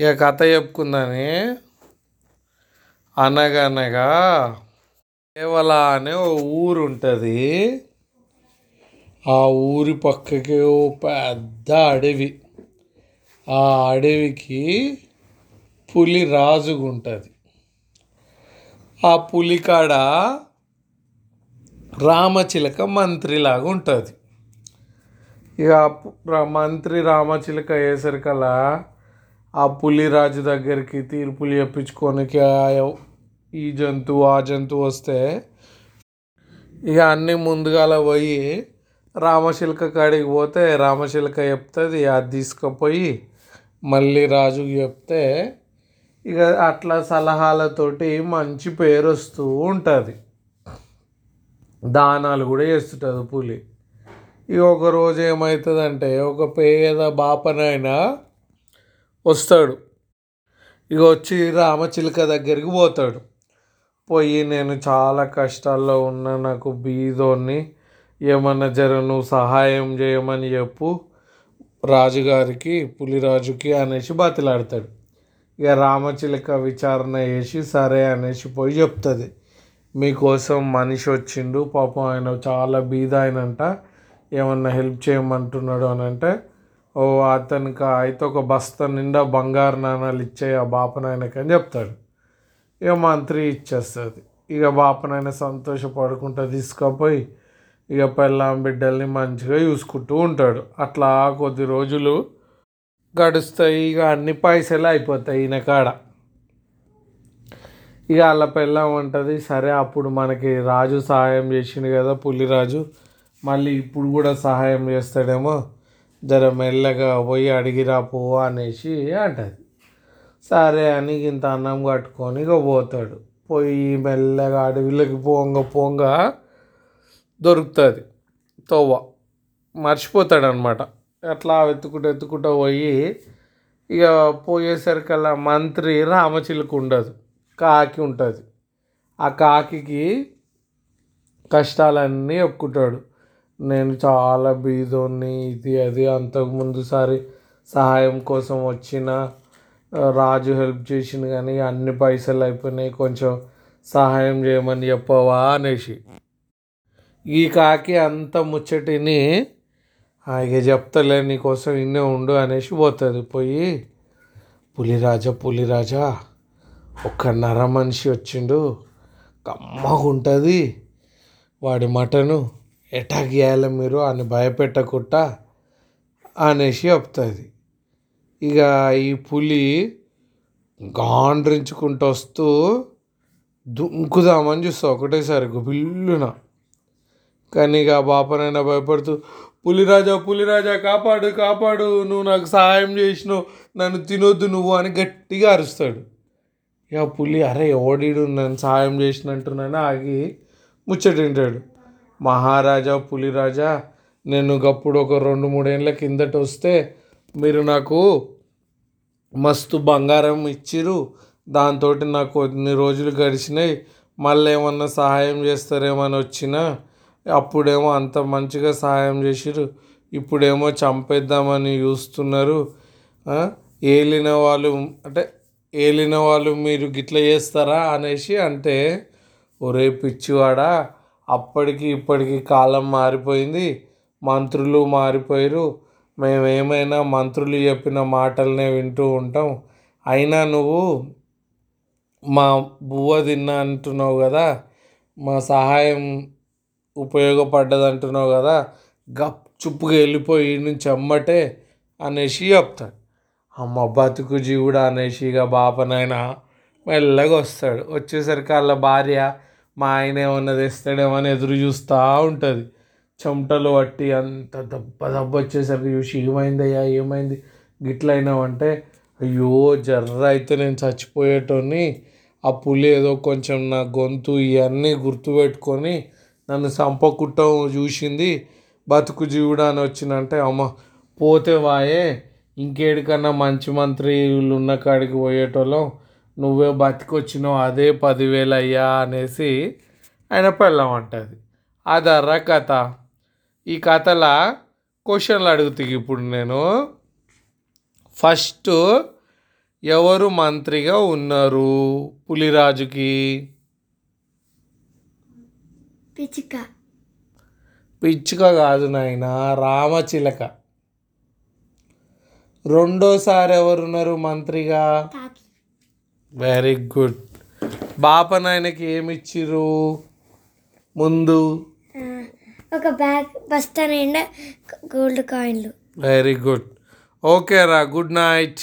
ఇక కథ చెప్పుకుందని అనగనగా కేవల అనే ఓ ఊరు ఉంటుంది ఆ ఊరి పక్కకి ఓ పెద్ద అడవి. ఆ అడవికి పులి రాజుగా ఉంటుంది ఆ పులి కాడ రామచిలక మంత్రిలాగా ఉంటుంది ఇక మంత్రి రామచిలక వేసరికలా ఆ పులి రాజు దగ్గరికి తీర్పులు చెప్పించుకోనికి ఆ- ఈ జంతువు ఆ జంతువు వస్తే ఇక అన్నీ ముందుగాల పోయి రామశిల్క కాడికి పోతే రామచిలక చెప్తుంది అది తీసుకుపోయి మళ్ళీ రాజుకి చెప్తే ఇక అట్లా సలహాలతోటి మంచి పేరు వస్తూ ఉంటుంది. దానాలు కూడా చేస్తుంటుంది పులి. ఇక ఒక రోజు ఏమవుతుందంటే ఒక పేద బాపనైనా వస్తాడు. ఇక వచ్చి రామచిలుక దగ్గరికి పోతాడు. పోయి నేను చాలా కష్టాల్లో ఉన్న నాకు బీదోన్ని ఏమన్నా జర నువ్వు సహాయం చేయమని చెప్పు. రాజుగారికి పులిరాజుకి అనేసి బతిలాడతాడు. ఇక రామచిలుక విచారణ చేసి సరే అనేసి పోయి చెప్తుంది. మీకోసం మనిషి వచ్చిండు పాపం ఆయన చాలా బీద ఆయనంట ఏమన్నా హెల్ప్ చేయమంటున్నాడు అని అంటే ఓ అతనికి అయితే ఒక బస్తా నిండా బంగారు నాణాలు ఇచ్చాయి ఆ బాపనాయనకి అని చెప్తాడు. ఇక మంత్రి ఇచ్చేస్తుంది. ఇక బాపనాయన సంతోషపడుకుంటా తీసుకుపోయి ఇక పెళ్ళాం బిడ్డల్ని మంచిగా చూసుకుంటూ ఉంటాడు. అట్లా కొద్ది రోజులు గడుస్తాయి. ఇక అన్ని పైసలు అయిపోతాయి ఈయన కాడ. ఇక వాళ్ళ పెళ్ళాం ఉంటుంది సరే అప్పుడు మనకి రాజు సహాయం చేసిండు కదా పులిరాజు. మళ్ళీ ఇప్పుడు కూడా సహాయం చేస్తాడేమో జర మెల్లగా పోయి అడిగిరా పో అనేసి అంటది. సరే అని ఇంత అన్నం కట్టుకొని ఇక పోతాడు. పోయి మెల్లగా అడవిలోకి పోంగ పోంగ దొరుకుతుంది. తోవ మర్చిపోతాడు అనమాట అట్లా వెతుకుంటూ వెతుకుంటూ పోయి ఇక పోయేసరికల్లా మంత్రి రామచిలుక ఉండదు. కాకి ఉంటుంది. ఆ కాకికి కష్టాలన్నీ ఒప్పుకుంటాడు. నేను చాలా బీదోన్ని ఇది అది అంతకుముందుసారి సహాయం కోసం వచ్చిన రాజు హెల్ప్ చేసింది కానీ అన్ని పైసలు అయిపోయినాయి కొంచెం సహాయం చేయమని చెప్పవా అనేసి. ఈ కాకి అంత ముచ్చటిని ఇక చెప్తలే నీకోసం ఇన్నే ఉండు అనేసి పోతుంది. పోయి పులిరాజా పులిరాజా ఒక నర మనిషి వచ్చిండు కమ్మగుంటుంది వాడి మటను ఎటాక్ చేయాలి మీరు అని భయపెట్టకుండా అనేసి చెప్తుంది. ఇక ఈ పులి గాండ్రించుకుంటూ వస్తూ దుంకుదామని చూస్తా. ఒకటేసారి గుబిల్లున కానీ ఇక బాపనైనా భయపడుతూ పులిరాజా పులిరాజా కాపాడు కాపాడు నువ్వు నాకు సహాయం చేసినావు నన్ను తినొద్దు నువ్వు అని గట్టిగా అరుస్తాడు. ఇక పులి అరే ఓడిడు నన్ను సహాయం చేసినట్టునని ఆగి ముచ్చటింటాడు. మహారాజా పులిరాజా నేను గప్పుడు ఒక రెండు మూడేళ్ళ కిందట వస్తే మీరు నాకు మస్తు బంగారం ఇచ్చిరు దాంతో నాకు కొన్ని రోజులు గడిచినాయి. మళ్ళీ ఏమన్నా సహాయం చేస్తారేమని వచ్చినా అప్పుడేమో అంత మంచిగా సహాయం చేసిరు ఇప్పుడేమో చంపేద్దామని చూస్తున్నారు. ఏలిన వాళ్ళు అంటే ఏలిన వాళ్ళు మీరు గిట్ల చేస్తారా అనేసి అంటే ఒరే పిచ్చివాడా అప్పటికి ఇప్పటికి కాలం మారిపోయింది. మంత్రులు మారిపోయారు మేమేమైనా మంత్రులు చెప్పిన మాటలనే వింటూ ఉంటాం. అయినా నువ్వు మా బువ్వ తిన్నా అంటున్నావు కదా? మా సహాయం ఉపయోగపడ్డది అంటున్నావు కదా? గప్ చుప్పుగా వెళ్ళిపోయి నుంచి అమ్మటే అనేసి చెప్తాడు. అమ్మ బతుకు జీవుడు అనేసి ఇక బాపనైనా మెల్లగా వస్తాడు వచ్చేసరికి వాళ్ళ భార్య మా ఆయన ఏమన్నా తెస్తాడేమో అని ఎదురు చూస్తూ ఉంటుంది. చెమటలు పట్టి అంత దెబ్బ దెబ్బ వచ్చేసరికి చూసి ఏమైందయ్యా ఏమైంది? గిట్లయినావంటే అయ్యో జర్ర అయితే నేను చచ్చిపోయేటోని ఆ పులి ఏదో కొంచెం నా గొంతు ఇవన్నీ గుర్తుపెట్టుకొని నన్ను చంపకుట్టం చూసింది బతుకు జీవుడు అని వచ్చినంటే అమ్మ పోతే వాయే ఇంకేడికన్నా మంచి మంత్రులు ఉన్న కాడికి పోయేటోళ్ళం నువ్వే బతికొచ్చినావు అదే పదివేలు అయ్యా అనేసి ఆయన పెళ్ళమంటుంది అదర్రా కథ. ఈ కథలా క్వశ్చన్లు అడుగుతాయి ఇప్పుడు నేను. ఫస్ట్ ఎవరు మంత్రిగా ఉన్నారు పులిరాజుకి? పిచ్చుక. పిచ్చుక కాదు నాయన రామచిలక. రెండోసారి ఎవరున్నారు మంత్రిగా? వెరీ గుడ్ బాపనాయనకి ఏమి ఇచ్చిర్రు ముందు ఒక బ్యాగ్ బస్తా నిండా గోల్డ్ కాయిన్లు. వెరీ గుడ్ ఓకే రా గుడ్ నైట్